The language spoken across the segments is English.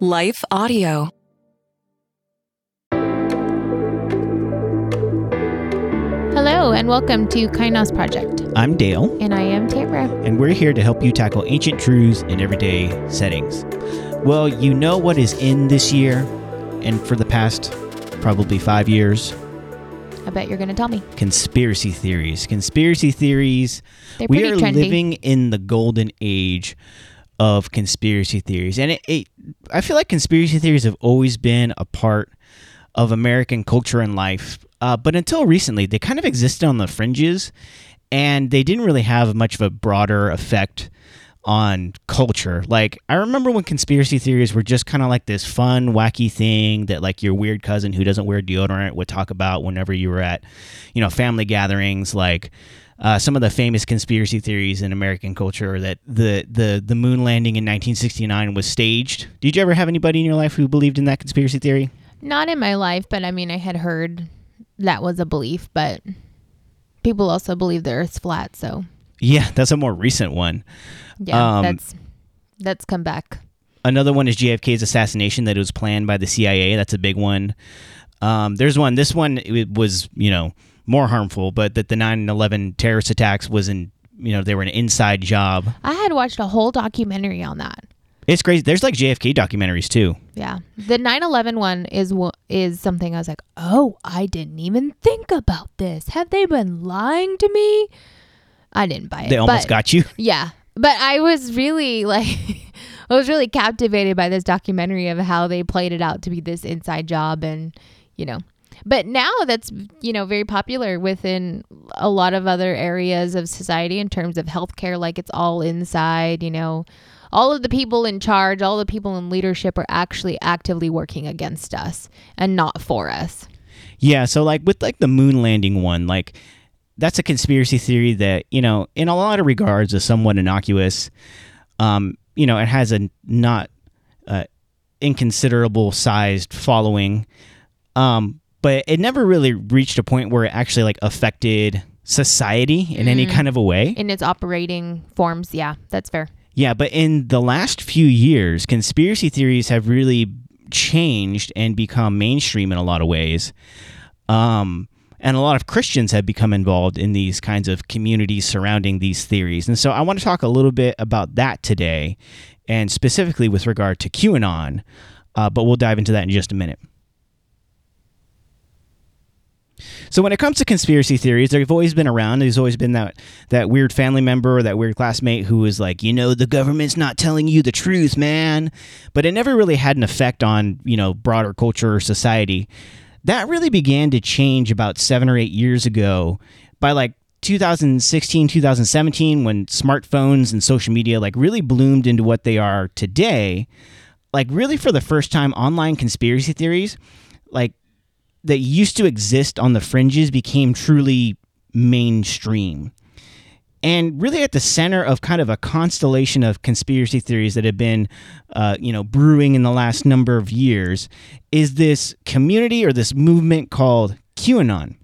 Life Audio. Hello, and welcome to Kainos Project. I'm Dale, And I am Tamara. and we're here to help you tackle ancient truths in everyday settings. Well, you know what is in this year, and for the past probably five years I bet you're going to tell me. conspiracy theories. Conspiracy theories. They're we are trendy. living in the golden age of conspiracy theories. And it, it, I feel like conspiracy theories have always been a part of American culture and life. Uh, but until recently, they kind of existed on the fringes and they didn't really have much of a broader effect on culture. Like, I remember when conspiracy theories were just kind of like this fun, wacky thing that, like, your weird cousin who doesn't wear deodorant would talk about whenever you were at, you know, family gatherings. Like, uh, some of the famous conspiracy theories in American culture are that the, the, the moon landing in 1969 was staged. Did you ever have anybody in your life who believed in that conspiracy theory? Not in my life, but I mean, I had heard that was a belief, but people also believe the Earth's flat. So, Yeah, that's a more recent one. yeah, Um, that's that's come back. Another one is JFK's assassination that it was planned by the CIA. That's a big one. Um, there's one. This one it was you know more harmful, but that the 9/11 terrorist attacks was in you know they were an inside job. I had watched a whole documentary on that. It's crazy. There's like JFK documentaries too. Yeah. The 9/11 one is is something I was like, "Oh, I didn't even think about this. Have they been lying to me?" I didn't buy it. They almost but- got you. Yeah. But I was really like I was really captivated by this documentary of how they played it out to be this inside job and you know. But now that's you know very popular within a lot of other areas of society in terms of healthcare like it's all inside, you know. All of the people in charge, all the people in leadership are actually actively working against us and not for us. Yeah, so like with like the moon landing one, like that's a conspiracy theory that, you know, in a lot of regards is somewhat innocuous. Um, you know, it has a not uh, inconsiderable sized following. Um, but it never really reached a point where it actually like affected society in any kind of a way. In its operating forms, yeah, that's fair. Yeah, but in the last few years, conspiracy theories have really changed and become mainstream in a lot of ways. Um, and a lot of Christians have become involved in these kinds of communities surrounding these theories. And so I want to talk a little bit about that today, and specifically with regard to QAnon, uh, but we'll dive into that in just a minute. So when it comes to conspiracy theories, they've always been around. There's always been that that weird family member or that weird classmate who is like, you know, the government's not telling you the truth, man. But it never really had an effect on, you know, broader culture or society. That really began to change about 7 or 8 years ago by like 2016, 2017 when smartphones and social media like really bloomed into what they are today. Like really for the first time online conspiracy theories like that used to exist on the fringes became truly mainstream. And really at the center of kind of a constellation of conspiracy theories that have been, uh, you know, brewing in the last number of years is this community or this movement called QAnon.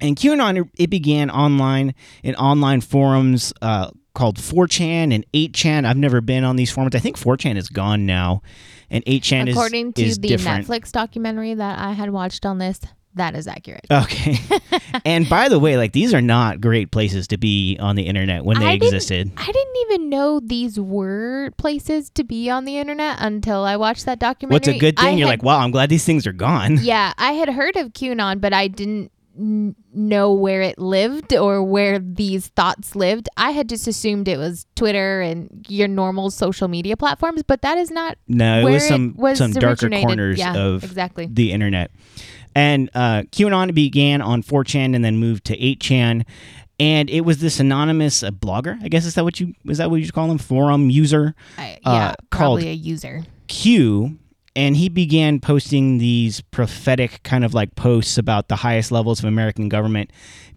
And QAnon, it began online in online forums uh, called 4chan and 8chan. I've never been on these forums. I think 4chan is gone now, and 8chan is According to is the different. Netflix documentary that I had watched on this, that is accurate. Okay. and by the way, like these are not great places to be on the internet when they I existed. I didn't even know these were places to be on the internet until I watched that documentary. What's a good I thing? You're had- like, wow, I'm glad these things are gone. yeah, I had heard of QAnon, but I didn't n- know where it lived or where these thoughts lived. I had just assumed it was Twitter and your normal social media platforms, but that is not No, it was some was some darker corners yeah, of exactly. the internet. And uh, QAnon began on 4chan and then moved to 8chan. And it was this anonymous uh, blogger, I guess is that what you is that what you call him? Forum user I, uh, yeah, called- probably a user. Q, and he began posting these prophetic kind of like posts about the highest levels of American government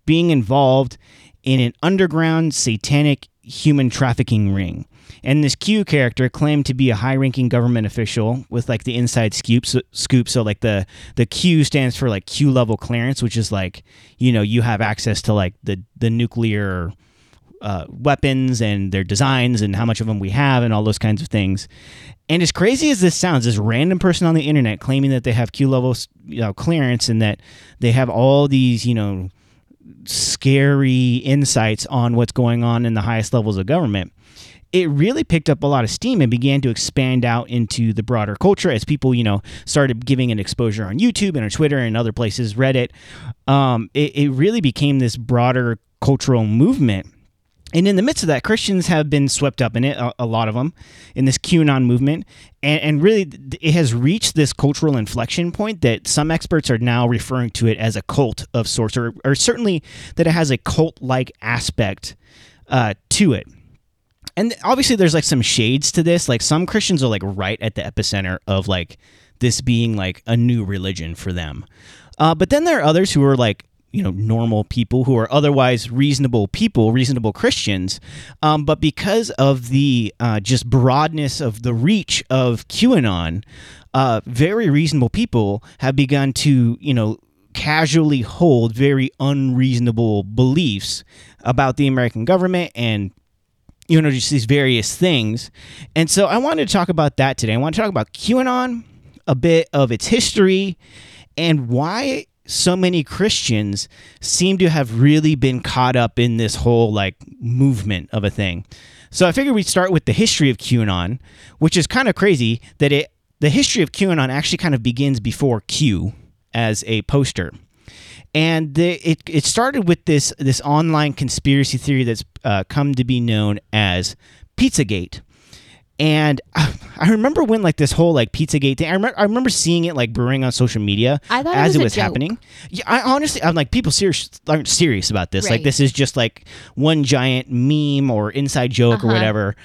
being involved in an underground satanic human trafficking ring. And this Q character claimed to be a high-ranking government official with like the inside scoop. So, scoop. So like the the Q stands for like Q level clearance, which is like you know you have access to like the the nuclear uh, weapons and their designs and how much of them we have and all those kinds of things. And as crazy as this sounds, this random person on the internet claiming that they have Q level you know, clearance and that they have all these, you know, scary insights on what's going on in the highest levels of government it really picked up a lot of steam and began to expand out into the broader culture as people, you know, started giving an exposure on YouTube and on Twitter and other places, Reddit. Um, it, it really became this broader cultural movement. And in the midst of that, Christians have been swept up in it, a, a lot of them, in this QAnon movement. And, and, really, it has reached this cultural inflection point that some experts are now referring to it as a cult of sorts, or, or certainly that it has a cult like aspect uh, to it. And obviously there's like some shades to this. Like some christians are like right at the epicenter of like this being like a new religion for them. Uh, but then there are others who are like you know normal people who are otherwise reasonable people reasonable christians um, but because of the uh, just broadness of the reach of qanon uh, very reasonable people have begun to you know casually hold very unreasonable beliefs about the american government and you know, just these various things. And so I wanted to talk about that today. I want to talk about QAnon, a bit of its history, and why so many Christians seem to have really been caught up in this whole like movement of a thing. So I figured we'd start with the history of QAnon, which is kind of crazy that it the history of QAnon actually kind of begins before Q as a poster and the, it it started with this this online conspiracy theory that's uh, come to be known as Pizzagate. And I remember when like this whole like Pizzagate thing. I remember I remember seeing it like brewing on social media I thought as it it was, was happening. Yeah, I honestly I'm like people serious aren't serious about this. Like this is just like one giant meme or inside joke or Uh-huh. whatever.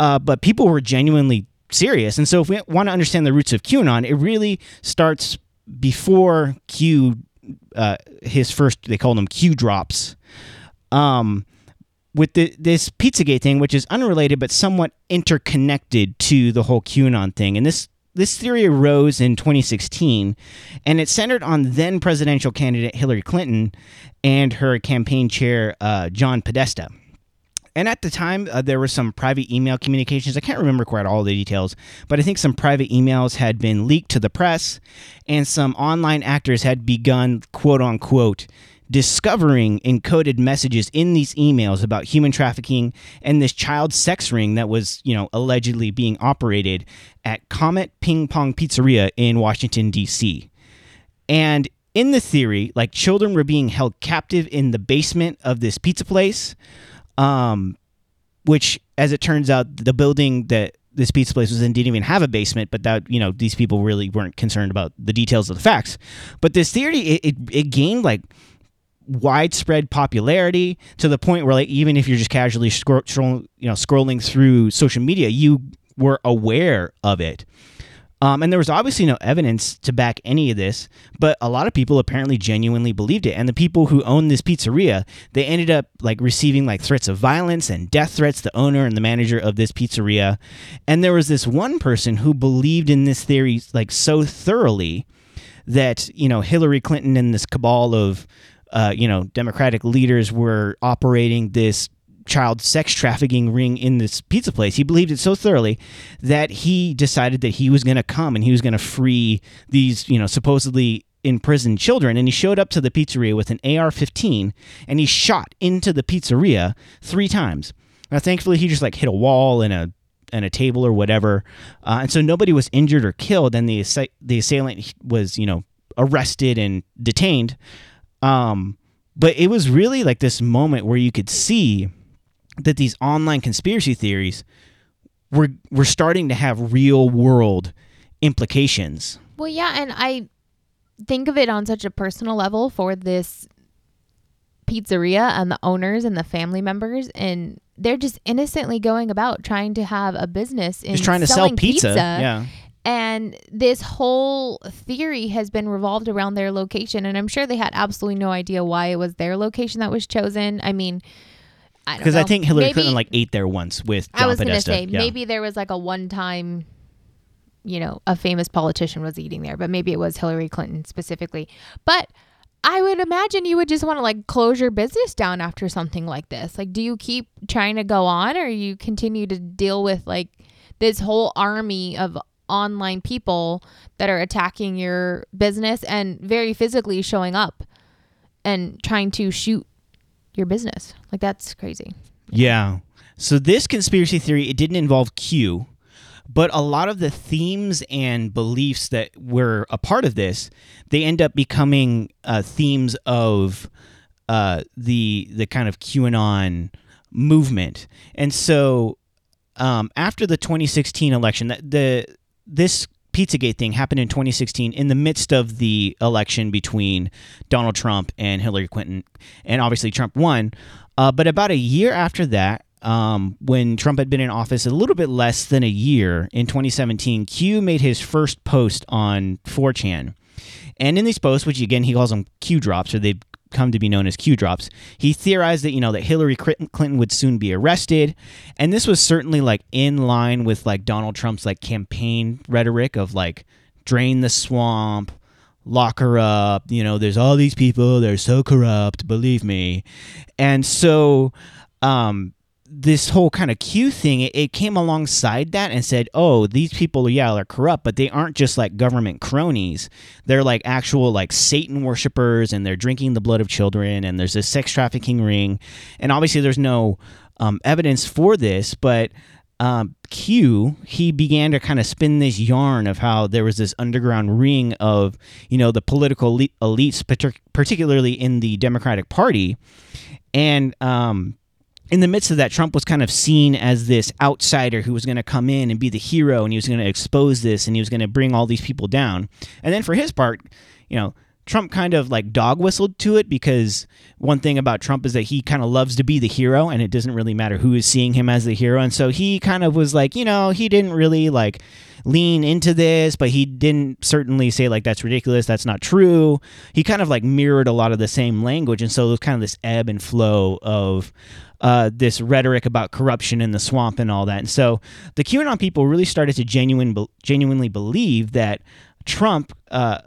Uh, but people were genuinely serious. And so if we want to understand the roots of QAnon, it really starts before Q uh, his first they called them Q drops. Um, with the, this Pizzagate thing, which is unrelated but somewhat interconnected to the whole QAnon thing, and this this theory arose in 2016, and it centered on then presidential candidate Hillary Clinton and her campaign chair uh, John Podesta. And at the time, uh, there were some private email communications. I can't remember quite all the details, but I think some private emails had been leaked to the press, and some online actors had begun, quote unquote, discovering encoded messages in these emails about human trafficking and this child sex ring that was, you know, allegedly being operated at Comet Ping Pong Pizzeria in Washington, D.C. And in the theory, like children were being held captive in the basement of this pizza place, um, which, as it turns out, the building that this pizza place was in didn't even have a basement, but that you know these people really weren't concerned about the details of the facts. But this theory, it, it, it gained like widespread popularity to the point where like even if you're just casually scroll, scroll, you know scrolling through social media, you were aware of it. Um, and there was obviously no evidence to back any of this, but a lot of people apparently genuinely believed it. And the people who owned this pizzeria, they ended up like receiving like threats of violence and death threats. The owner and the manager of this pizzeria, and there was this one person who believed in this theory like so thoroughly that you know Hillary Clinton and this cabal of uh, you know Democratic leaders were operating this child sex trafficking ring in this pizza place. He believed it so thoroughly that he decided that he was going to come and he was going to free these, you know, supposedly imprisoned children. And he showed up to the pizzeria with an AR 15 and he shot into the pizzeria three times. Now, thankfully, he just like hit a wall and a and a table or whatever, uh, and so nobody was injured or killed. And the assa- the assailant was, you know, arrested and detained. Um, but it was really like this moment where you could see that these online conspiracy theories were were starting to have real world implications. Well, yeah, and I think of it on such a personal level for this pizzeria and the owners and the family members and they're just innocently going about trying to have a business in Just trying to sell selling pizza. Yeah. And this whole theory has been revolved around their location. And I'm sure they had absolutely no idea why it was their location that was chosen. I mean, Because I know. think Hillary Maybe- Clinton like ate there once with John I was going to say Yeah. maybe there was like a one time, you know, a famous politician was eating there, but maybe it was Hillary Clinton specifically. But I would imagine you would just want to like close your business down after something like this. Like, do you keep trying to go on or you continue to deal with like this whole army of online people that are attacking your business and very physically showing up and trying to shoot your business? Like, that's crazy. Yeah. So this conspiracy theory, it didn't involve Q, but a lot of the themes and beliefs that were a part of this, they end up becoming uh, themes of uh, the the kind of QAnon movement. And so um, after the 2016 election, the, the this Pizzagate thing happened in 2016 in the midst of the election between Donald Trump and Hillary Clinton, and obviously Trump won. Uh, but about a year after that, um, when Trump had been in office a little bit less than a year in 2017, Q made his first post on 4chan. And in these posts, which again he calls them Q drops, or they've come to be known as Q drops, he theorized that you know that Hillary Clinton would soon be arrested, and this was certainly like in line with like Donald Trump's like campaign rhetoric of like drain the swamp, lock her up. You know, there's all these people, they're so corrupt, believe me. And so um this whole kind of Q thing, it, came alongside that and said, oh, these people, yeah, are corrupt, but they aren't just like government cronies. They're like actual like Satan worshippers and they're drinking the blood of children and there's a sex trafficking ring. And obviously, there's no um, evidence for this, but um, Q, he began to kind of spin this yarn of how there was this underground ring of, you know, the political elites, particularly in the Democratic Party. And, um, in the midst of that, Trump was kind of seen as this outsider who was going to come in and be the hero, and he was going to expose this, and he was going to bring all these people down. And then for his part, you know, Trump kind of like dog whistled to it because one thing about Trump is that he kind of loves to be the hero, and it doesn't really matter who is seeing him as the hero. And so he kind of was like, you know, he didn't really like lean into this, but he didn't certainly say like that's ridiculous, that's not true. He kind of like mirrored a lot of the same language, and so it was kind of this ebb and flow of uh, this rhetoric about corruption in the swamp and all that. And so the QAnon people really started to genuine, genuinely believe that Trump, uh,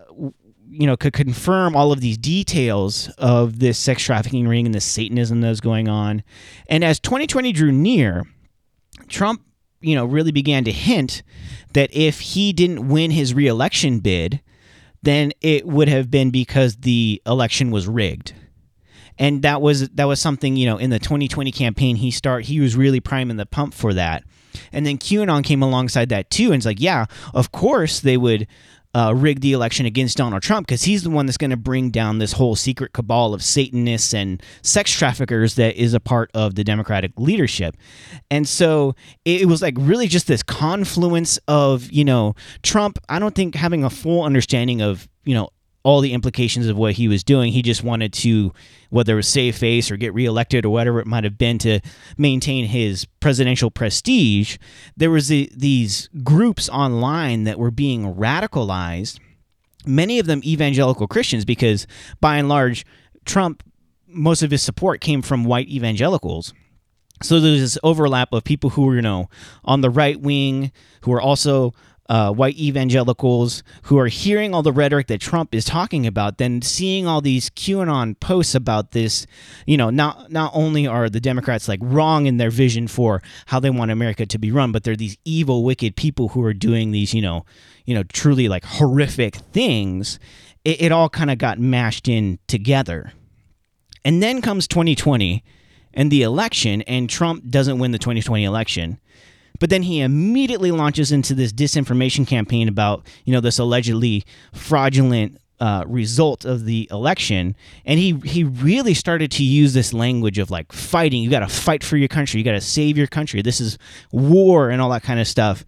you know, could confirm all of these details of this sex trafficking ring and the Satanism that was going on. And as 2020 drew near, Trump, you know, really began to hint that if he didn't win his reelection bid, then it would have been because the election was rigged and that was that was something you know in the 2020 campaign he start he was really priming the pump for that and then qanon came alongside that too and it's like yeah of course they would uh, rig the election against Donald Trump because he's the one that's going to bring down this whole secret cabal of Satanists and sex traffickers that is a part of the Democratic leadership. And so it was like really just this confluence of, you know, Trump, I don't think having a full understanding of, you know, all the implications of what he was doing. He just wanted to, whether it was save face or get reelected or whatever it might have been, to maintain his presidential prestige. There was the, these groups online that were being radicalized. Many of them evangelical Christians, because by and large, Trump, most of his support came from white evangelicals. So there's this overlap of people who were, you know, on the right wing, who are also uh, white evangelicals who are hearing all the rhetoric that Trump is talking about, then seeing all these QAnon posts about this, you know, not not only are the Democrats like wrong in their vision for how they want America to be run, but they're these evil, wicked people who are doing these, you know, you know, truly like horrific things. It, it all kind of got mashed in together, and then comes 2020 and the election, and Trump doesn't win the 2020 election but then he immediately launches into this disinformation campaign about, you know, this allegedly fraudulent uh, result of the election, and he he really started to use this language of like fighting. You got to fight for your country. You got to save your country. This is war and all that kind of stuff.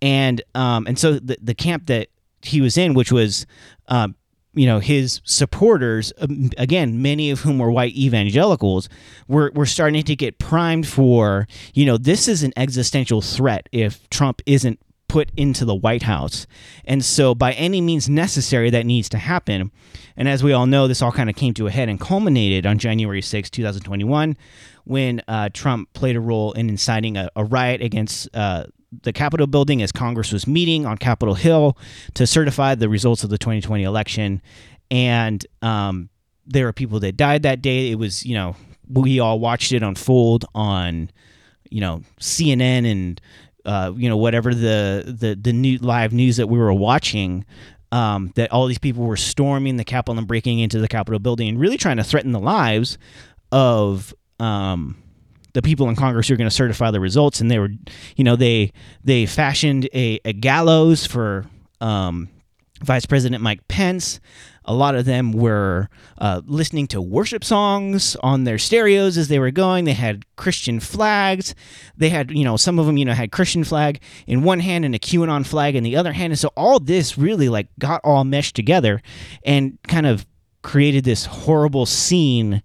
And um and so the the camp that he was in, which was um, you know his supporters um, again many of whom were white evangelicals were, were starting to get primed for you know this is an existential threat if trump isn't put into the white house. And so by any means necessary that needs to happen. And as we all know this all kind of came to a head and culminated on january 6 2021 when uh, trump played a role in inciting a, a riot against uh, the Capitol building as Congress was meeting on Capitol Hill to certify the results of the 2020 election. And um, there were people that died that day. It was, you know, we all watched it unfold on, you know, CNN and, uh, you know, whatever the the the new live news that we were watching. Um, that all these people were storming the Capitol and breaking into the Capitol building and really trying to threaten the lives of um, the people in Congress who are going to certify the results. And they were, you know, they they fashioned a, a gallows for um, Vice President Mike Pence. A lot of them were uh, listening to worship songs on their stereos as they were going. They had Christian flags. They had, you know, some of them, you know, had Christian flag in one hand and a QAnon flag in the other hand. And so all this really like got all meshed together and kind of created this horrible scene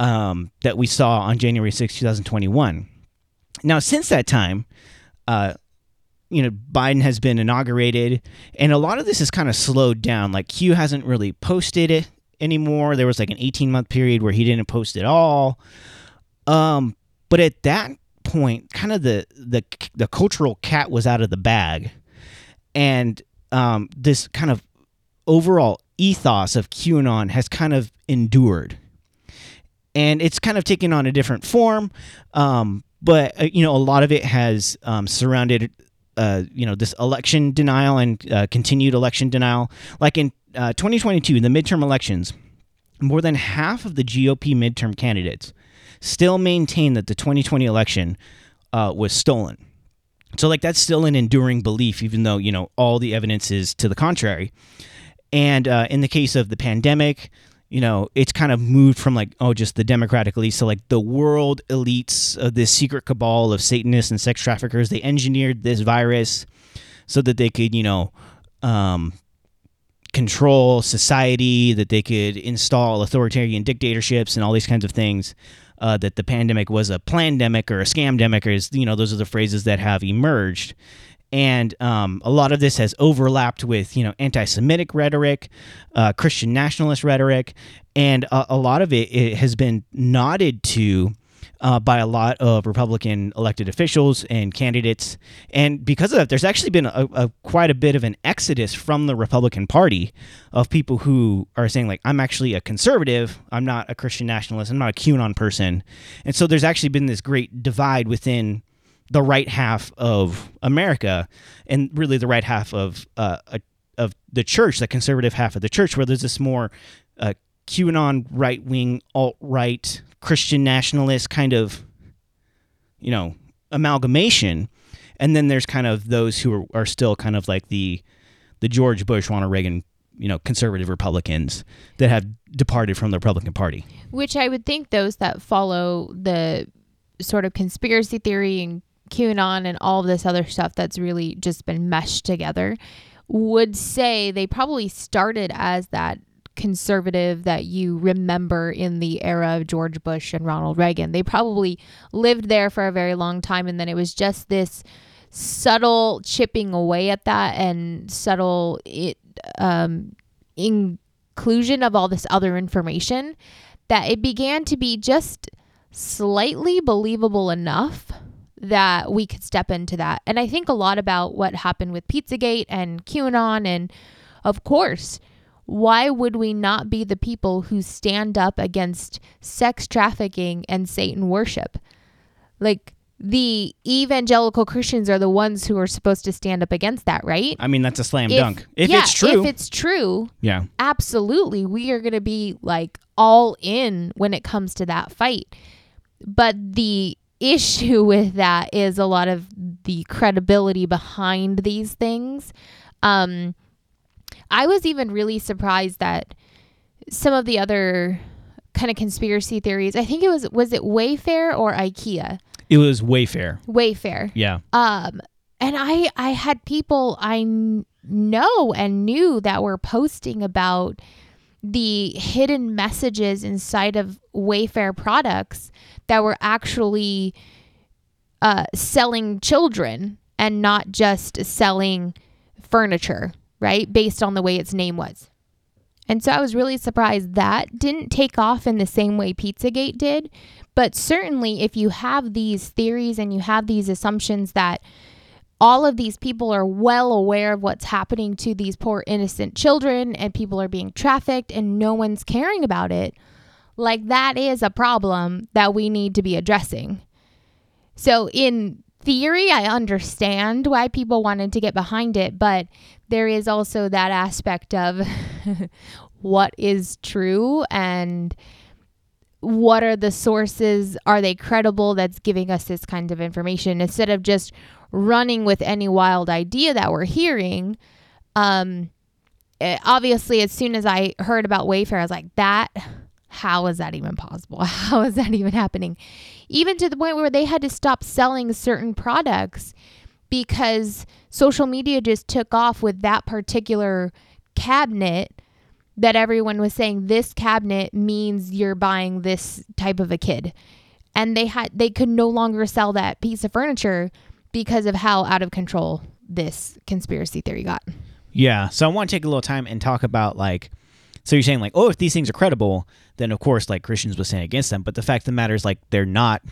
um, that we saw on January 6, 2021. Now, since that time, uh, you know, Biden has been inaugurated, and a lot of this has kind of slowed down. Like Q hasn't really posted it anymore. There was like an 18 month period where he didn't post at all. Um, but at that point, kind of the the the cultural cat was out of the bag, and um, this kind of overall ethos of QAnon has kind of endured, and it's kind of taken on a different form. Um, but uh, you know, a lot of it has um, surrounded uh, you know this election denial and uh, continued election denial. Like in uh, 2022, the midterm elections, more than half of the GOP midterm candidates still maintain that the 2020 election uh, was stolen. So like that's still an enduring belief, even though you know all the evidence is to the contrary. And uh, in the case of the pandemic, you know, it's kind of moved from like, oh, just the Democratic elites to like the world elites of this secret cabal of Satanists and sex traffickers. They engineered this virus so that they could, you know, um, control society, that they could install authoritarian dictatorships and all these kinds of things. Uh, that the pandemic was a plandemic or a scamdemic, or is, you know, those are the phrases that have emerged and um, a lot of this has overlapped with you know anti-Semitic rhetoric, uh, Christian nationalist rhetoric, and a, a lot of it, it, has been nodded to uh, by a lot of Republican elected officials and candidates, and because of that, there's actually been a, a, quite a bit of an exodus from the Republican Party of people who are saying like, I'm actually a conservative, I'm not a Christian nationalist, I'm not a QAnon person, and so there's actually been this great divide within the right half of America and really the right half of uh, a, of the church, the conservative half of the church, where there's this more uh, QAnon right wing, alt right, Christian nationalist kind of, you know, amalgamation. And then there's kind of those who are, are still kind of like the the George Bush, Ronald Reagan, you know, conservative Republicans that have departed from the Republican Party. Which I would think those that follow the sort of conspiracy theory and QAnon and all this other stuff that's really just been meshed together would say they probably started as that conservative that you remember in the era of George Bush and Ronald Reagan. They probably lived there for a very long time and then it was just this subtle chipping away at that and subtle it um, inclusion of all this other information that it began to be just slightly believable enough that we could step into that. And I think a lot about what happened with Pizzagate and QAnon. And of course, why would we not be the people who stand up against sex trafficking and Satan worship? Like, the evangelical Christians are the ones who are supposed to stand up against that, right? I mean, that's a slam if, dunk. If yeah, it's true. If it's true, yeah. Absolutely. We are going to be like all in when it comes to that fight. But the issue with that is a lot of the credibility behind these things. Um, I was even really surprised that some of the other kind of conspiracy theories. I think it was was it Wayfair or IKEA. It was Wayfair. Wayfair. Yeah. Um, and I I had people I know and knew that were posting about the hidden messages inside of Wayfair products that were actually uh, selling children and not just selling furniture, right? Based on the way its name was. And so I was really surprised that didn't take off in the same way Pizzagate did. But certainly, if you have these theories and you have these assumptions that all of these people are well aware of what's happening to these poor innocent children and people are being trafficked and no one's caring about it, like that is a problem that we need to be addressing. So, in theory, I understand why people wanted to get behind it, but there is also that aspect of what is true and what are the sources? Are they credible? That's giving us this kind of information. Instead of just running with any wild idea that we're hearing um eh, obviously as soon as i heard about wayfair i was like that how is that even possible? How is that even happening? Even to the point where they had to stop selling certain products because social media just took off with that particular cabinet that everyone was saying this cabinet means you're buying this type of a kid and they had they could no longer sell that piece of furniture because of how out of control this conspiracy theory got Yeah. So I want to take a little time and talk about like so you're saying like, oh, if these things are credible, then of course like Christians would stand against them. But the fact of the matter is like they're not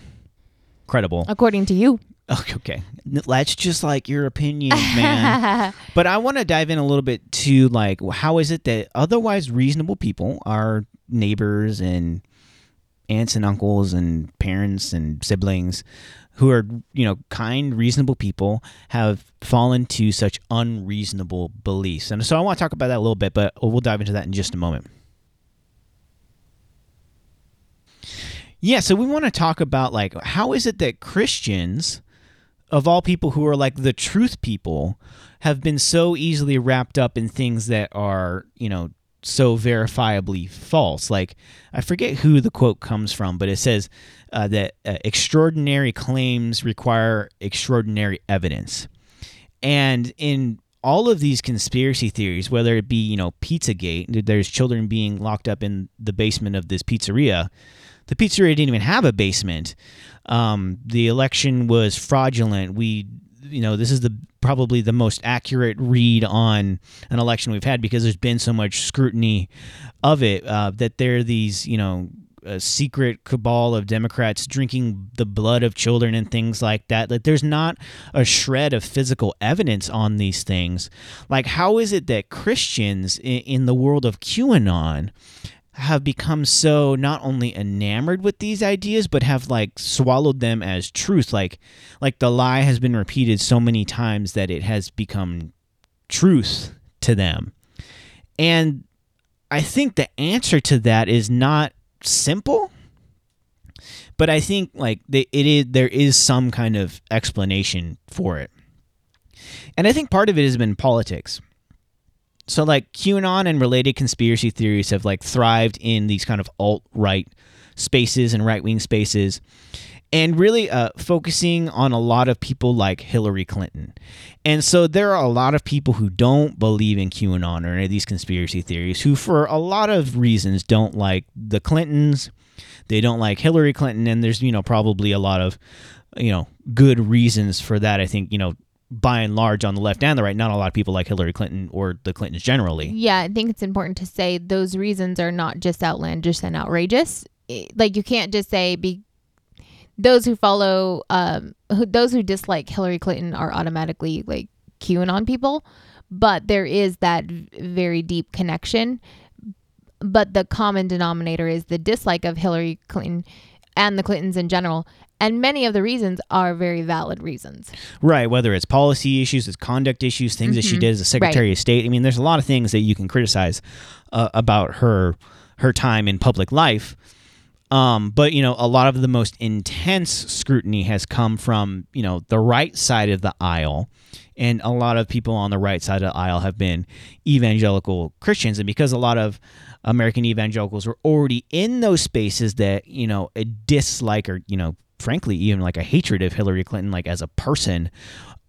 credible. according to you Okay, okay. That's just like your opinion, man. but I want to dive in a little bit to like how is it that otherwise reasonable people, our neighbors and aunts and uncles and parents and siblings who are, you know, kind, reasonable people have fallen to such unreasonable beliefs. And so I want to talk about that a little bit, but we'll dive into that in just a moment. Yeah, so we want to talk about like how is it that Christians of all people who are like the truth people have been so easily wrapped up in things that are, you know, so verifiably false. Like, I forget who the quote comes from, but it says uh, that uh, extraordinary claims require extraordinary evidence. And in all of these conspiracy theories, whether it be, you know, Pizzagate, there's children being locked up in the basement of this pizzeria. The pizzeria didn't even have a basement. Um, the election was fraudulent. We, you know, this is the probably the most accurate read on an election we've had because there's been so much scrutiny of it. Uh, that there are these, you know, a secret cabal of Democrats drinking the blood of children and things like that. Like there's not a shred of physical evidence on these things. Like how is it that Christians in, in the world of QAnon have become so not only enamored with these ideas but have like swallowed them as truth. Like like the lie has been repeated so many times that it has become truth to them. And i think the answer to that is not simple but i think like it is there is some kind of explanation for it. And i think part of it has been politics so like QAnon and related conspiracy theories have like thrived in these kind of alt right spaces and right wing spaces, and really uh, focusing on a lot of people like Hillary Clinton. And so there are a lot of people who don't believe in QAnon or any of these conspiracy theories who, for a lot of reasons, don't like the Clintons. They don't like Hillary Clinton, and there's you know probably a lot of you know good reasons for that. I think you know by and large on the left and the right, not a lot of people like Hillary Clinton or the Clintons generally. Yeah, I think it's important to say those reasons are not just outlandish and outrageous. Like you can't just say be those who follow um who, those who dislike Hillary Clinton are automatically like QAnon people, but there is that very deep connection. But the common denominator is the dislike of Hillary Clinton and the Clintons in general. And many of the reasons are very valid reasons. Right, whether it's policy issues, it's conduct issues, things that she Mhm. did as a Secretary of State. I mean, there's a lot of things that you can criticize uh, about her her time in public life. Um, but you know, a lot of the most intense scrutiny has come from you know the right side of the aisle, and a lot of people on the right side of the aisle have been evangelical Christians, and because a lot of American evangelicals were already in those spaces that you know a dislike or you know frankly even like a hatred of Hillary Clinton like as a person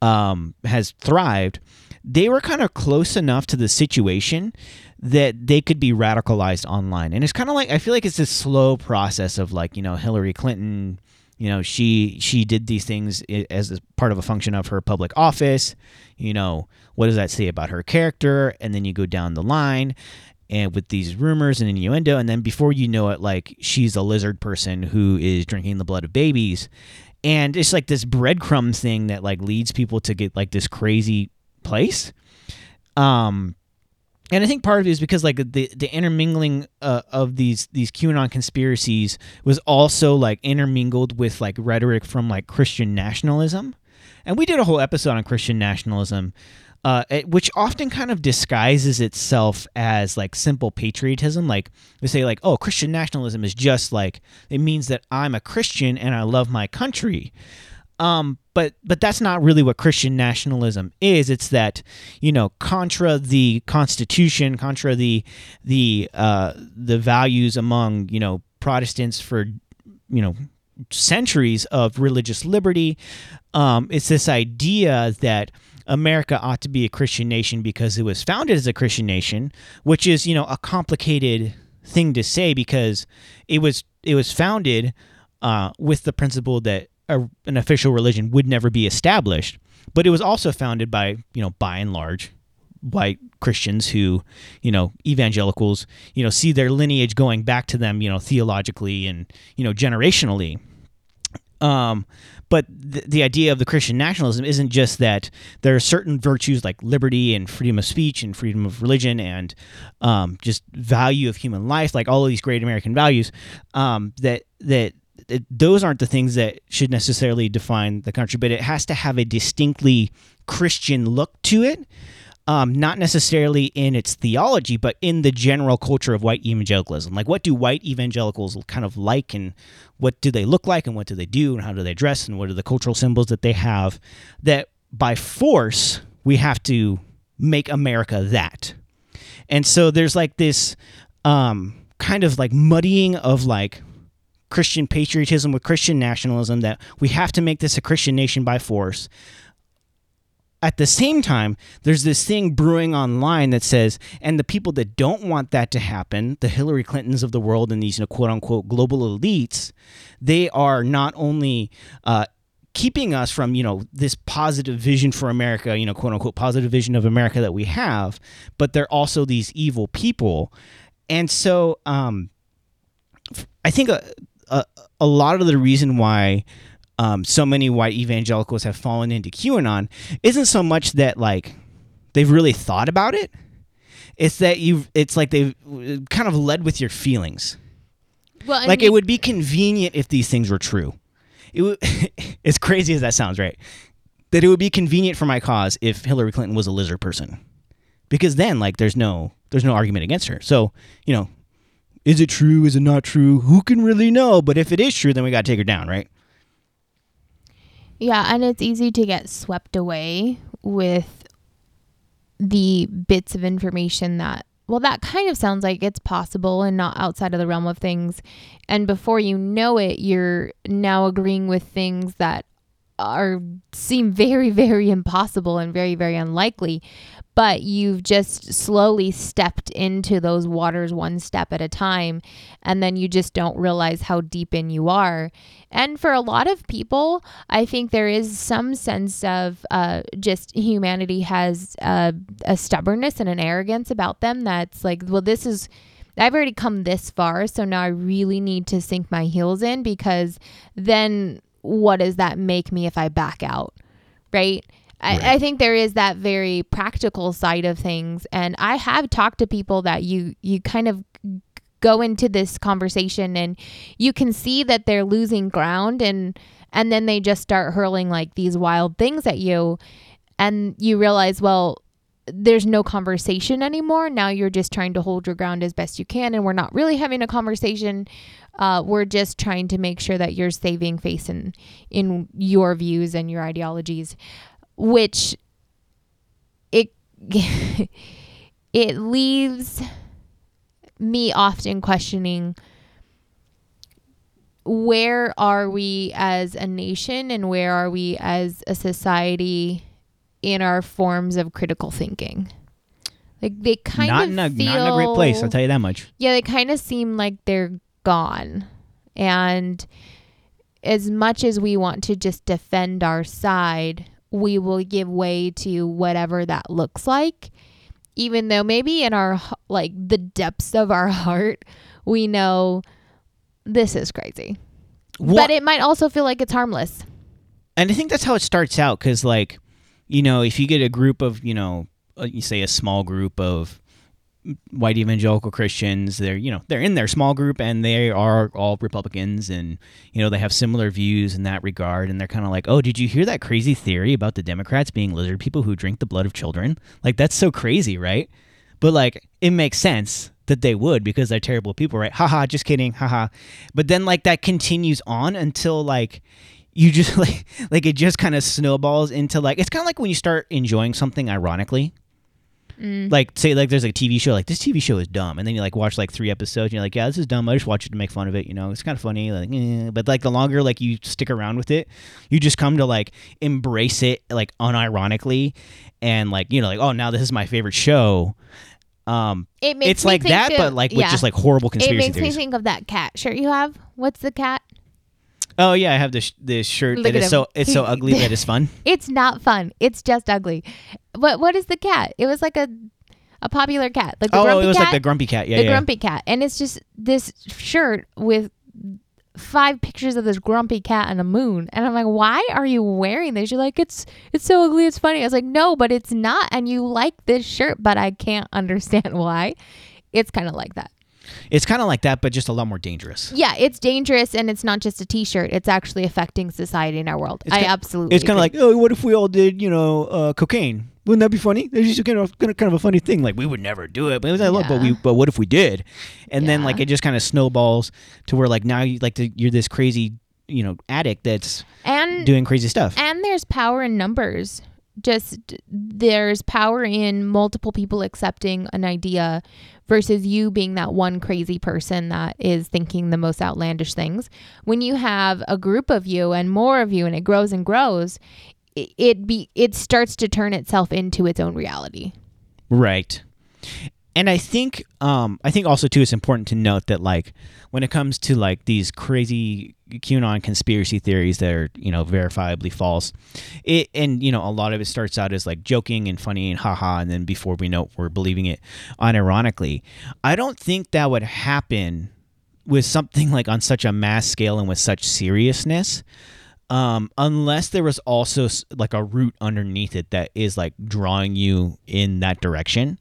um, has thrived. They were kind of close enough to the situation that they could be radicalized online, and it's kind of like I feel like it's this slow process of like you know Hillary Clinton you know she she did these things as a part of a function of her public office. You know what does that say about her character? And then you go down the line and with these rumors and innuendo and then before you know it like she's a lizard person who is drinking the blood of babies. And it's like this breadcrumb thing that like leads people to get like this crazy place. Um, and I think part of it is because like the the intermingling uh, of these these QAnon conspiracies was also like intermingled with like rhetoric from like Christian nationalism, and we did a whole episode on Christian nationalism, uh, which often kind of disguises itself as like simple patriotism. Like they say like, oh, Christian nationalism is just like it means that I'm a Christian and I love my country. Um, but but that's not really what Christian nationalism is. It's that you know, contra the Constitution, contra the the uh, the values among you know Protestants for you know centuries of religious liberty. Um, it's this idea that America ought to be a Christian nation because it was founded as a Christian nation, which is you know a complicated thing to say because it was it was founded uh, with the principle that a, an official religion would never be established, but it was also founded by you know by and large white Christians who you know evangelicals you know see their lineage going back to them you know theologically and you know generationally. Um, but the, the idea of the Christian nationalism isn't just that there are certain virtues like liberty and freedom of speech and freedom of religion and um, just value of human life, like all of these great American values, um, that that those aren't the things that should necessarily define the country, but it has to have a distinctly Christian look to it. Um, not necessarily in its theology, but in the general culture of white evangelicalism. Like, what do white evangelicals kind of like, and what do they look like, and what do they do, and how do they dress, and what are the cultural symbols that they have? That by force, we have to make America that. And so there's like this um, kind of like muddying of like Christian patriotism with Christian nationalism that we have to make this a Christian nation by force. At the same time, there's this thing brewing online that says, and the people that don't want that to happen, the Hillary Clintons of the world and these you know, quote unquote global elites, they are not only uh, keeping us from you know this positive vision for America, you know, quote unquote positive vision of America that we have, but they're also these evil people, and so um, I think a, a a lot of the reason why um, so many white evangelicals have fallen into QAnon isn't so much that like they've really thought about it. It's that you've. It's like they've uh, kind of led with your feelings. Well, like it would be convenient if these things were true. It would, as crazy as that sounds, right? That it would be convenient for my cause if Hillary Clinton was a lizard person, because then like there's no there's no argument against her. So you know, is it true? Is it not true? Who can really know? But if it is true, then we got to take her down, right? Yeah, and it's easy to get swept away with the bits of information that well that kind of sounds like it's possible and not outside of the realm of things. And before you know it you're now agreeing with things that are seem very very impossible and very very unlikely but you've just slowly stepped into those waters one step at a time and then you just don't realize how deep in you are and for a lot of people i think there is some sense of uh, just humanity has uh, a stubbornness and an arrogance about them that's like well this is I've already come this far, so now I really need to sink my heels in because then what does that make me if I back out? Right? Right. I, I think there is that very practical side of things. And I have talked to people that you you kind of go into this conversation and you can see that they're losing ground and and then they just start hurling like these wild things at you and you realize well there's no conversation anymore. Now you're just trying to hold your ground as best you can, and we're not really having a conversation. Uh, we're just trying to make sure that you're saving face in in your views and your ideologies, which it it leaves me often questioning where are we as a nation and where are we as a society in our forms of critical thinking. Like they kind not of in a feel, not in a great place. I'll tell you that much. Yeah, they kind of seem like they're gone. And as much as we want to just defend our side, we will give way to whatever that looks like. Even though maybe in our like the depths of our heart, we know this is crazy. What? But it might also feel like it's harmless. and I think that's how it starts out because, like, you know, if you get a group of, you know, uh, you say a small group of white evangelical Christians, they're, you know, they're in their small group and they are all Republicans and, you know, they have similar views in that regard. And they're kind of like, oh, did you hear that crazy theory about the Democrats being lizard people who drink the blood of children? Like, that's so crazy, right? But, like, it makes sense that they would because they're terrible people, right? Haha, just kidding, haha. But then, like, that continues on until, like, you just like like it just kind of snowballs into like it's kind of like when you start enjoying something ironically Mm. like say like there's like a TV show like this TV show is dumb and then you like watch like three episodes and you're like yeah this is dumb I just watch it to make fun of it you know it's kind of funny like eh. but like the longer like you stick around with it you just come to like embrace it like unironically and like you know like oh now this is my favorite show um It makes it's me like that of- but like with yeah. just like horrible conspiracy It makes me think of that cat shirt you have. What's the cat? Oh yeah I have this this shirt Look that at is him. so it's so ugly that it's fun It's not fun. It's just ugly. What what is the cat? It was like a a popular cat, like the oh grumpy it was cat. like the grumpy cat yeah the yeah grumpy cat, and it's just this shirt with five pictures of this grumpy cat and a moon, and I'm like, why are you wearing this? You're like, it's it's so ugly, it's funny. I was like, no, but it's not, and you like this shirt, but I can't understand why. It's kind of like that. It's kind of like that, but just a lot more dangerous. Yeah, it's dangerous, and it's not just a T-shirt. It's actually affecting society in our world. It's I absolutely. It's kind of like, oh, what if we all did, you know, uh, cocaine? Wouldn't that be funny? It's just kind of kind of a funny thing. Like we would never do it, but it was like, look, but we but what if we did? And then like it just kind of snowballs to where like now you like the, you're this crazy, you know, addict that's and doing crazy stuff. And there's power in numbers. Just there's power in multiple people accepting an idea versus you being that one crazy person that is thinking the most outlandish things. When you have a group of you and more of you and it grows and grows, it, be it starts to turn itself into its own reality. Right. And I think um I think also too it's important to note that like when it comes to like these crazy QAnon conspiracy theories that are, you know, verifiably false, it and you know, a lot of it starts out as like joking and funny and haha and then before we know it, we're believing it unironically. I don't think that would happen with something like on such a mass scale and with such seriousness um, unless there was also like a root underneath it that is like drawing you in that direction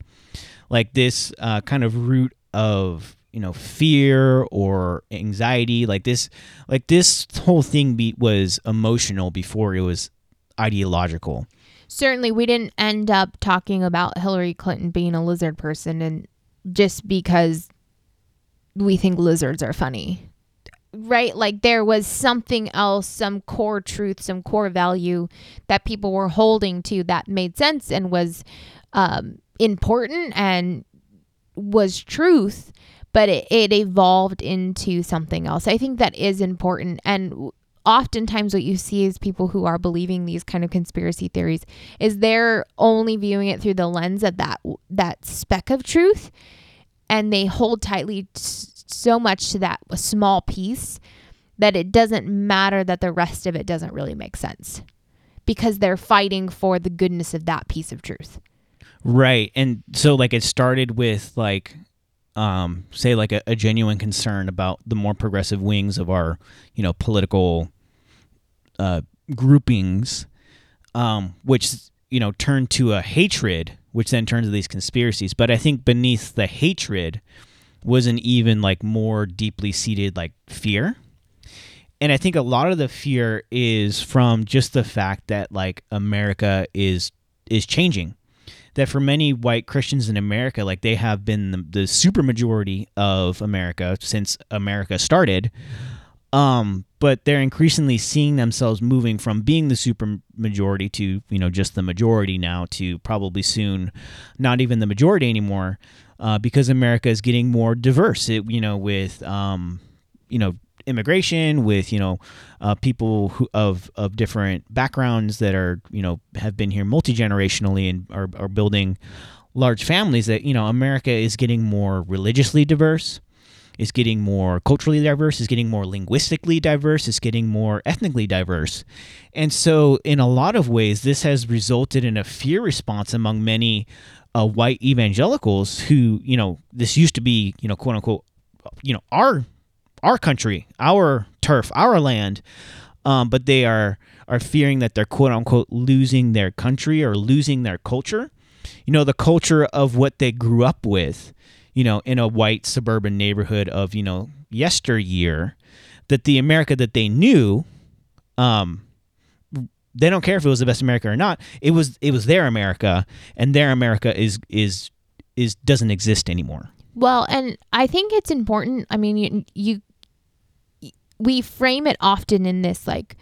like this uh, kind of root of you know fear or anxiety like this like this whole thing be- was emotional before it was ideological Certainly, we didn't end up talking about Hillary Clinton being a lizard person, and just because we think lizards are funny, right? Like there was something else, some core truth, some core value that people were holding to that made sense and was um, important and was truth. But it, it evolved into something else. I think that is important. And oftentimes what you see is people who are believing these kind of conspiracy theories is they're only viewing it through the lens of that that speck of truth and they hold tightly t- so much to that small piece that it doesn't matter that the rest of it doesn't really make sense because they're fighting for the goodness of that piece of truth. Right and so like it started with like um say like a, a genuine concern about the more progressive wings of our you know political uh groupings um which you know turned to a hatred which then turned to these conspiracies. But i think beneath the hatred was an even like more deeply seated like fear. And i think a lot of the fear is from just the fact that like america is is changing that for many white christians in america like they have been the, the super majority of america since america started. Um but they're increasingly seeing themselves moving from being the super majority to you know just the majority now to probably soon not even the majority anymore uh, because america is getting more diverse. It, you know with um you know immigration with you know uh, people who of of different backgrounds that are you know have been here multi generationally and are, are building large families that you know America is getting more religiously diverse is getting more culturally diverse is getting more linguistically diverse is getting more ethnically diverse. And so in a lot of ways this has resulted in a fear response among many uh, white evangelicals who you know this used to be you know quote unquote you know our our country, our turf, our land. um, but they are are fearing that they're quote unquote losing their country or losing their culture. You know, the culture of what they grew up with. You know, in a white suburban neighborhood of you know yesteryear, that the America that they knew, um, they don't care if it was the best America or not. It was it was their America, and their America is is is doesn't exist anymore. Well, and I think it's important. I mean, you, you we frame it often in this like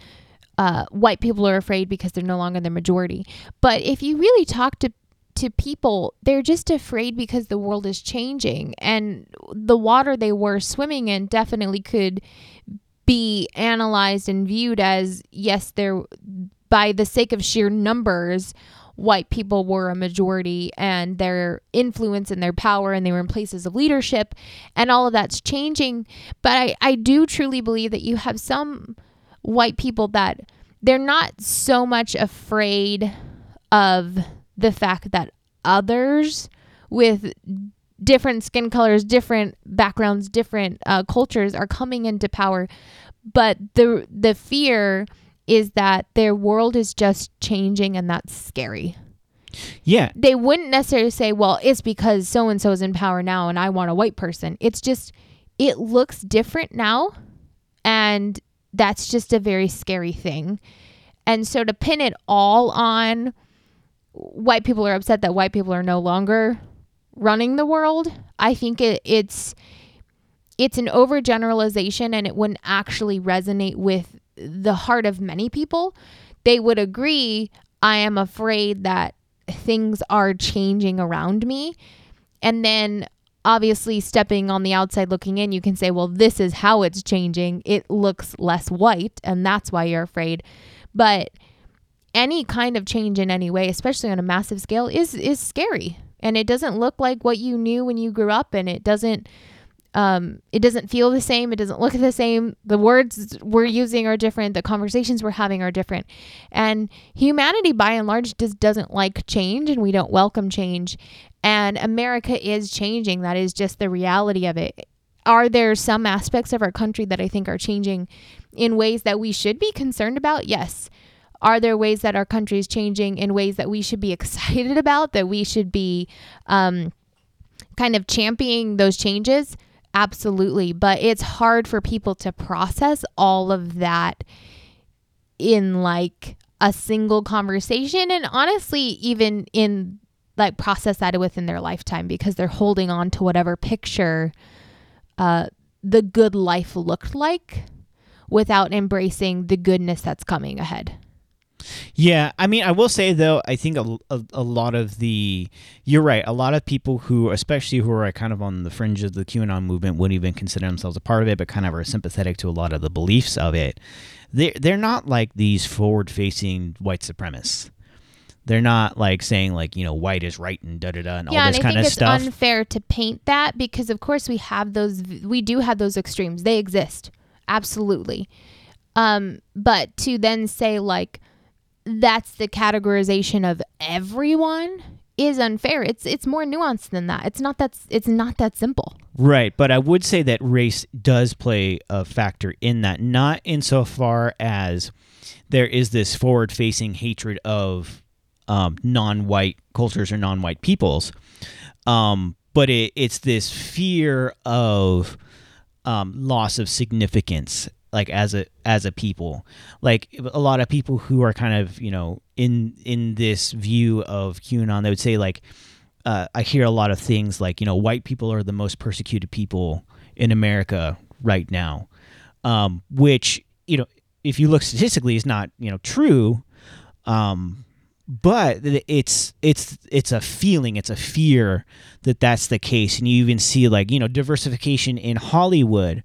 uh, white people are afraid because they're no longer the majority. But if you really talk to to people, they're just afraid because the world is changing and the water they were swimming in definitely could be analyzed and viewed as yes, they're by the sake of sheer numbers white people were a majority and their influence and their power and they were in places of leadership and all of that's changing. But I, I do truly believe that you have some white people that they're not so much afraid of the fact that others with different skin colors, different backgrounds, different uh, cultures are coming into power, but the the fear is that their world is just changing and that's scary. Yeah. They wouldn't necessarily say, well, it's because so and so is in power now and I want a white person. It's just, it looks different now. And that's just a very scary thing. And so to pin it all on white people are upset that white people are no longer running the world, I think it, it's it's an overgeneralization and it wouldn't actually resonate with the heart of many people, they would agree I am afraid that things are changing around me. And then obviously stepping on the outside looking in, you can say, well, this is how it's changing. It looks less white, and that's why you're afraid. But any kind of change in any way, especially on a massive scale, is is scary. And it doesn't look like what you knew when you grew up, and it doesn't um, it doesn't feel the same. It doesn't look the same. The words we're using are different. The conversations we're having are different. And humanity, by and large, just doesn't like change, and we don't welcome change. And America is changing. That is just the reality of it. Are there some aspects of our country that I think are changing in ways that we should be concerned about? Yes. Are there ways that our country is changing in ways that we should be excited about, that we should be um, kind of championing those changes? Absolutely. But it's hard for people to process all of that in like a single conversation. And honestly, even in like process that within their lifetime because they're holding on to whatever picture uh, the good life looked like without embracing the goodness that's coming ahead. Yeah, I mean, I will say though, I think a, a, a, lot of the you're right. A lot of people who, especially who are kind of on the fringe of the QAnon movement, wouldn't even consider themselves a part of it, but kind of are sympathetic to a lot of the beliefs of it. They they're not like these forward facing white supremacists. They're not like saying like you know white is right and da da da and yeah, all this and kind I think it's unfair to paint that because of course we have those we do have those extremes. They exist. Absolutely. Um, but to then say like that's the categorization of everyone is unfair. It's it's more nuanced than that. It's not that it's not that simple. Right, but I would say that race does play a factor in that, not insofar as there is this forward-facing hatred of um, non-white cultures or non-white peoples, um, but it, it's this fear of um, loss of significance like as a as a people. Like a lot of people who are kind of you know in in this view of qanon they would say like uh, i hear a lot of things like you know white people are the most persecuted people in america right now. Um, which you know if you look statistically is not you know true. Um, but it's it's it's a feeling it's a fear that that's the case. And you even see like you know diversification in hollywood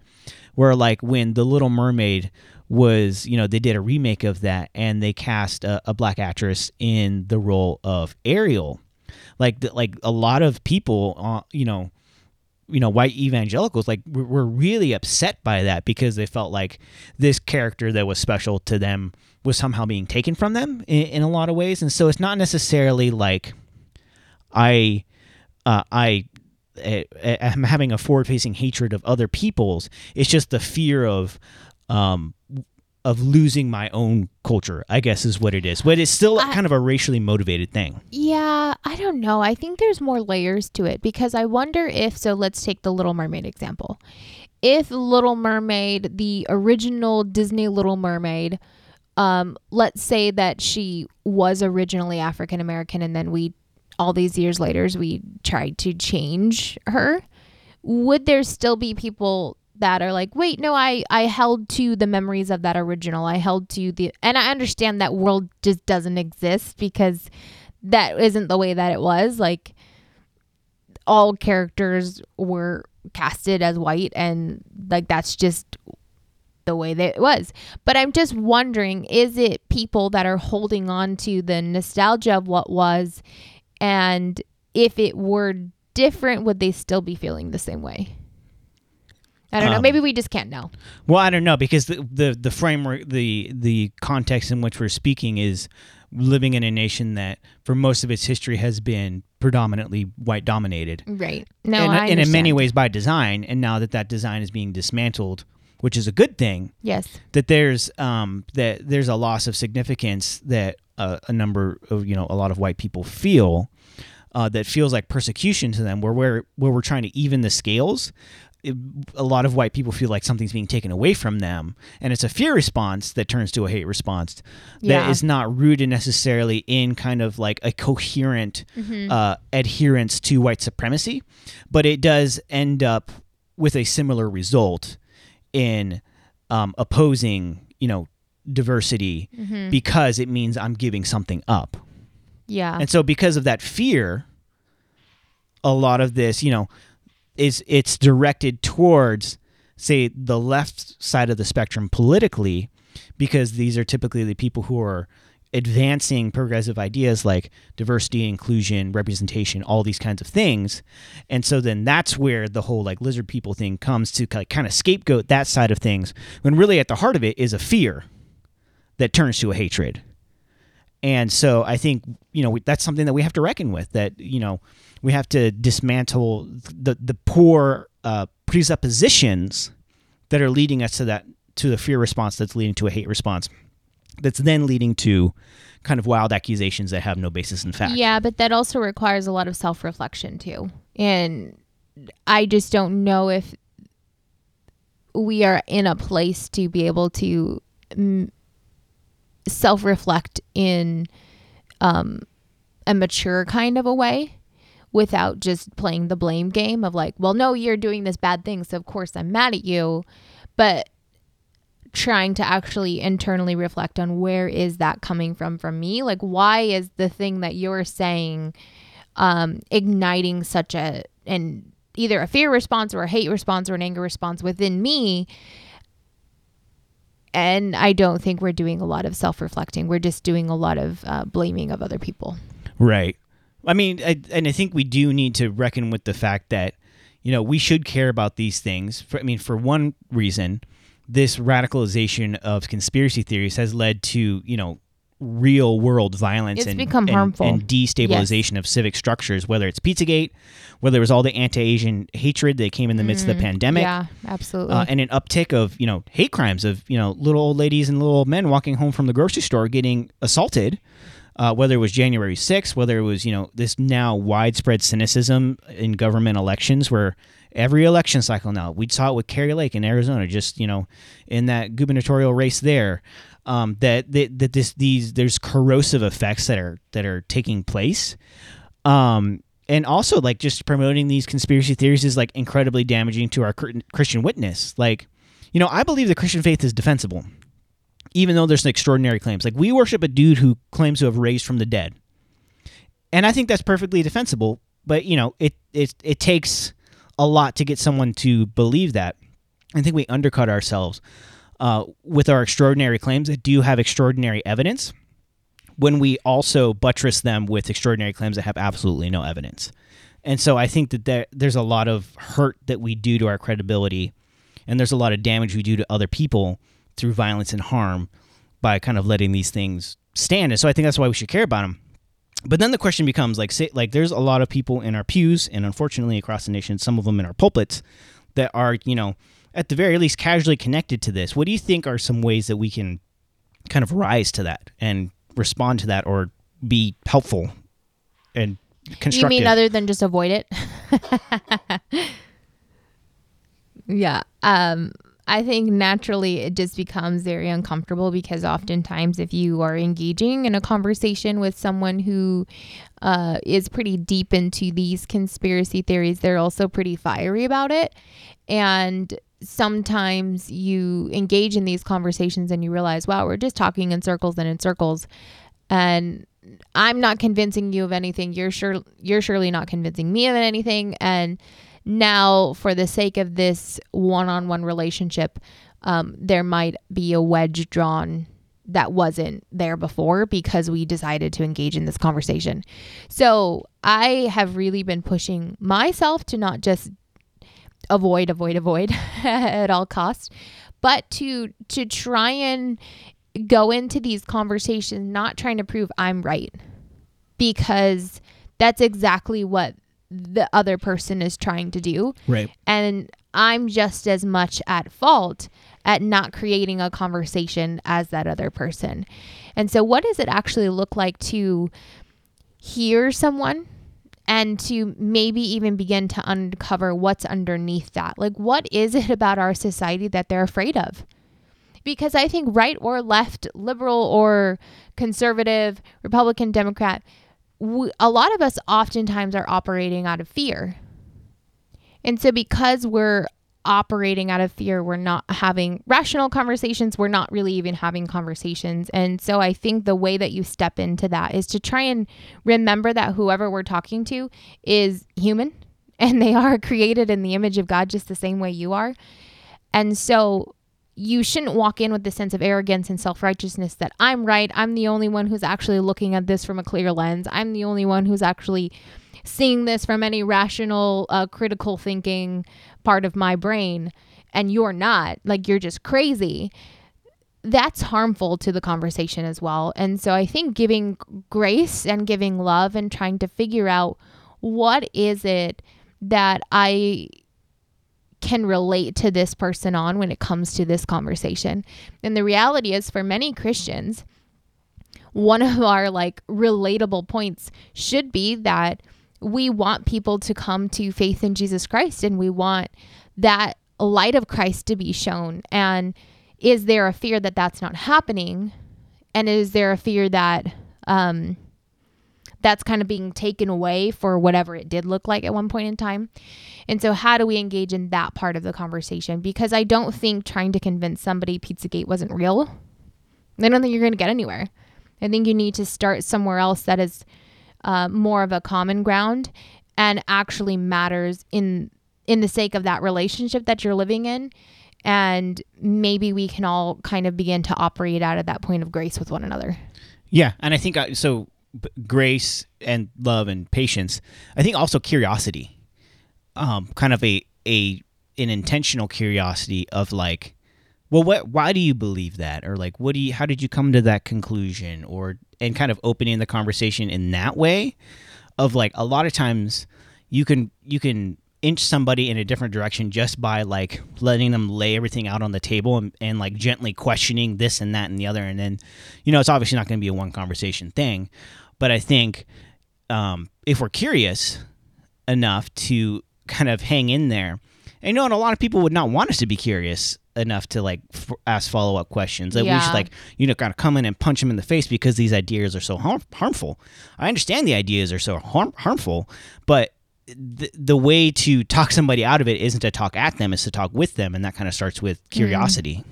where like when the Little Mermaid was you know they did a remake of that and they cast a, a black actress in the role of Ariel, like the, like a lot of people uh, you know you know white evangelicals like were really upset by that because they felt like this character that was special to them was somehow being taken from them in, in a lot of ways. And so it's not necessarily like i uh, i am having a forward facing hatred of other people's. It's just the fear of, um, of losing my own culture. I guess is what it is, but it's still I- kind of a racially motivated thing. Yeah, I don't know. I think there's more layers to it because I wonder if so let's take the Little Mermaid example. If Little Mermaid, the original Disney Little Mermaid, um let's say that she was originally African American and then we all these years later as we tried to change her, would there still be people that are like, wait, no, I I held to the memories of that original. I held to the and I understand that world just doesn't exist because that isn't the way that it was. Like all characters were casted as white and like that's just the way that it was. But I'm just wondering is it people that are holding on to the nostalgia of what was and if it were different would they still be feeling the same way? I don't know. Um, Maybe we just can't know. Well, I don't know because the the the framework, the the context in which we're speaking is living in a nation that, for most of its history, has been predominantly white dominated, Right. No, and, I and in many ways by design. And now that that design is being dismantled, which is a good thing, Yes. that there's um that there's a loss of significance that uh, a number of you know a lot of white people feel uh, that feels like persecution to them where we're where we're trying to even the scales it, a lot of white people feel like something's being taken away from them and it's a fear response that turns to a hate response that Yeah. is not rooted necessarily in kind of like a coherent Mm-hmm. uh, adherence to white supremacy but it does end up with a similar result in um, opposing, you know, diversity Mm-hmm. because it means I'm giving something up. Yeah. And so because of that fear, a lot of this, you know, is it's directed towards say the left side of the spectrum politically because these are typically the people who are advancing progressive ideas like diversity, inclusion, representation, all these kinds of things. And so then that's where the whole like lizard people thing comes to kind of scapegoat that side of things when really at the heart of it is a fear that turns to a hatred. And so I think you know that's something that we have to reckon with. That you know we have to dismantle the the poor uh, presuppositions that are leading us to that to the fear response that's leading to a hate response. That's then leading to kind of wild accusations that have no basis in fact. Yeah, but that also requires a lot of self reflection too. And I just don't know if we are in a place to be able to mm, self reflect in um, a mature kind of a way without just playing the blame game of like, well, no, you're doing this bad thing. So, of course, I'm mad at you. But trying to actually internally reflect on where is that coming from from me like why is the thing that you're saying um igniting such a and either a fear response or a hate response or an anger response within me and i don't think we're doing a lot of self-reflecting we're just doing a lot of uh, blaming of other people Right. I mean, I, and I think we do need to reckon with the fact that, you know, we should care about these things. For, I mean, for one reason, this radicalization of conspiracy theories has led to, you know, real world violence It's and, become and- harmful. and destabilization of civic structures, whether it's Pizzagate, whether it was all the anti Asian hatred that came in the midst of the pandemic. yeah absolutely Uh, and an uptick of you know hate crimes of you know little old ladies and little old men walking home from the grocery store getting assaulted, uh, whether it was January 6th, whether it was you know this now widespread cynicism in government elections where every election cycle now. We saw it with Kari Lake in Arizona, just you know in that gubernatorial race there. Um, that, that that this these there's corrosive effects that are that are taking place. Um and also like just promoting these conspiracy theories is like incredibly damaging to our christian witness. Like you know i believe the christian faith is defensible even though there's some extraordinary claims. Like we worship a dude who claims to have raised from the dead. And i think that's perfectly defensible but you know it it, it takes a lot to get someone to believe that i think we undercut ourselves uh, with our extraordinary claims that do have extraordinary evidence when we also buttress them with extraordinary claims that have absolutely no evidence. And so I think that there, there's a lot of hurt that we do to our credibility, and there's a lot of damage we do to other people through violence and harm by kind of letting these things stand. And so I think that's why we should care about them. But then the question becomes like, say, like there's a lot of people in our pews, and unfortunately across the nation, some of them in our pulpits, that are you know at the very least casually connected to this, what do you think are some ways that we can kind of rise to that and respond to that or be helpful and constructive? You mean other than just avoid it? yeah. Um, I think naturally it just becomes very uncomfortable because oftentimes, if you are engaging in a conversation with someone who uh, is pretty deep into these conspiracy theories, they're also pretty fiery about it. And sometimes you engage in these conversations and you realize, wow, we're just talking in circles and in circles. And I'm not convincing you of anything. You're sure you're surely not convincing me of anything. And now, for the sake of this one-on-one relationship, um, there might be a wedge drawn that wasn't there before because we decided to engage in this conversation. So I have really been pushing myself to not just avoid, avoid, avoid at all costs, but to to try and go into these conversations not trying to prove I'm right because that's exactly what the other person is trying to do. Right. And I'm just as much at fault at not creating a conversation as that other person. And so, what does it actually look like to hear someone and to maybe even begin to uncover what's underneath that? Like, what is it about our society that they're afraid of? Because I think right or left, liberal or conservative, Republican, Democrat, we, a lot of us oftentimes are operating out of fear. And so, because we're operating out of fear, we're not having rational conversations. We're not really even having conversations. And so, I think the way that you step into that is to try and remember that whoever we're talking to is human and they are created in the image of God just the same way you are. And so, you shouldn't walk in with the sense of arrogance and self righteousness that I'm right. I'm the only one who's actually looking at this from a clear lens. I'm the only one who's actually seeing this from any rational, uh, critical thinking part of my brain. And you're not. Like, you're just crazy. That's harmful to the conversation as well. And so I think giving grace and giving love and trying to figure out what is it that I can relate to this person on when it comes to this conversation. And the reality is, for many Christians, one of our like relatable points should be that we want people to come to faith in Jesus Christ and we want that light of Christ to be shown. And is there a fear that that's not happening? And is there a fear that um, that's kind of being taken away for whatever it did look like at one point in time. And so, how do we engage in that part of the conversation? Because I don't think trying to convince somebody Pizzagate wasn't real, I don't think you're going to get anywhere. I think you need to start somewhere else that is uh, more of a common ground and actually matters in in the sake of that relationship that you're living in and maybe we can all kind of begin to operate out of that point of grace with one another yeah and i think uh, so grace and love and patience. I think also curiosity, um, kind of a a an intentional curiosity of like, well, what? Why do you believe that? Or like, what do you? How did you come to that conclusion? Or and kind of opening the conversation in that way, of like a lot of times you can you can inch somebody in a different direction just by like letting them lay everything out on the table and, and like gently questioning this and that and the other and then you know it's obviously not going to be a one conversation thing but I think um, if we're curious enough to kind of hang in there, and you know, and a lot of people would not want us to be curious enough to like f- ask follow up questions. Like yeah. we should like you know kind of come in and punch them in the face because these ideas are so harm- harmful. I understand the ideas are so harm- harmful, but the, the way to talk somebody out of it isn't to talk at them, is to talk with them, and that kind of starts with mm-hmm. curiosity. Mm.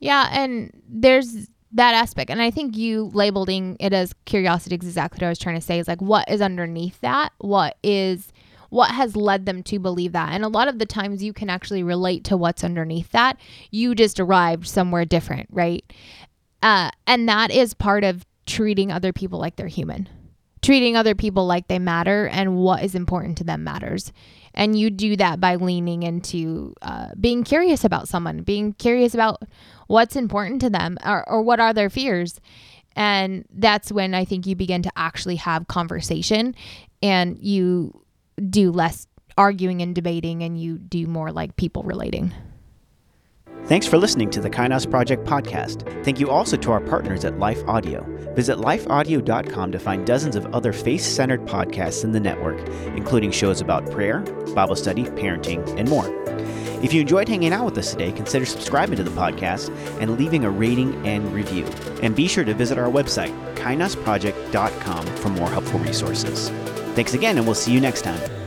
Yeah, and there's that aspect. And i think you labeling it as curiosity is exactly what i was trying to say is like what is underneath that? What is what has led them to believe that? And a lot of the times you can actually relate to what's underneath that. You just arrived somewhere different right? Uh, and that is part of treating other people like they're human. Treating other people like they matter and what is important to them matters and you do that by leaning into uh, being curious about someone being curious about what's important to them or, or what are their fears and that's when i think you begin to actually have conversation and you do less arguing and debating and you do more like people relating. Thanks for listening to the Kainos Project podcast. Thank you also to our partners at Life Audio. Visit lifeaudio.com to find dozens of other faith centered podcasts in the network, including shows about prayer, Bible study, parenting, and more. If you enjoyed hanging out with us today, consider subscribing to the podcast and leaving a rating and review. And be sure to visit our website, kainosproject.com, for more helpful resources. Thanks again, and we'll see you next time.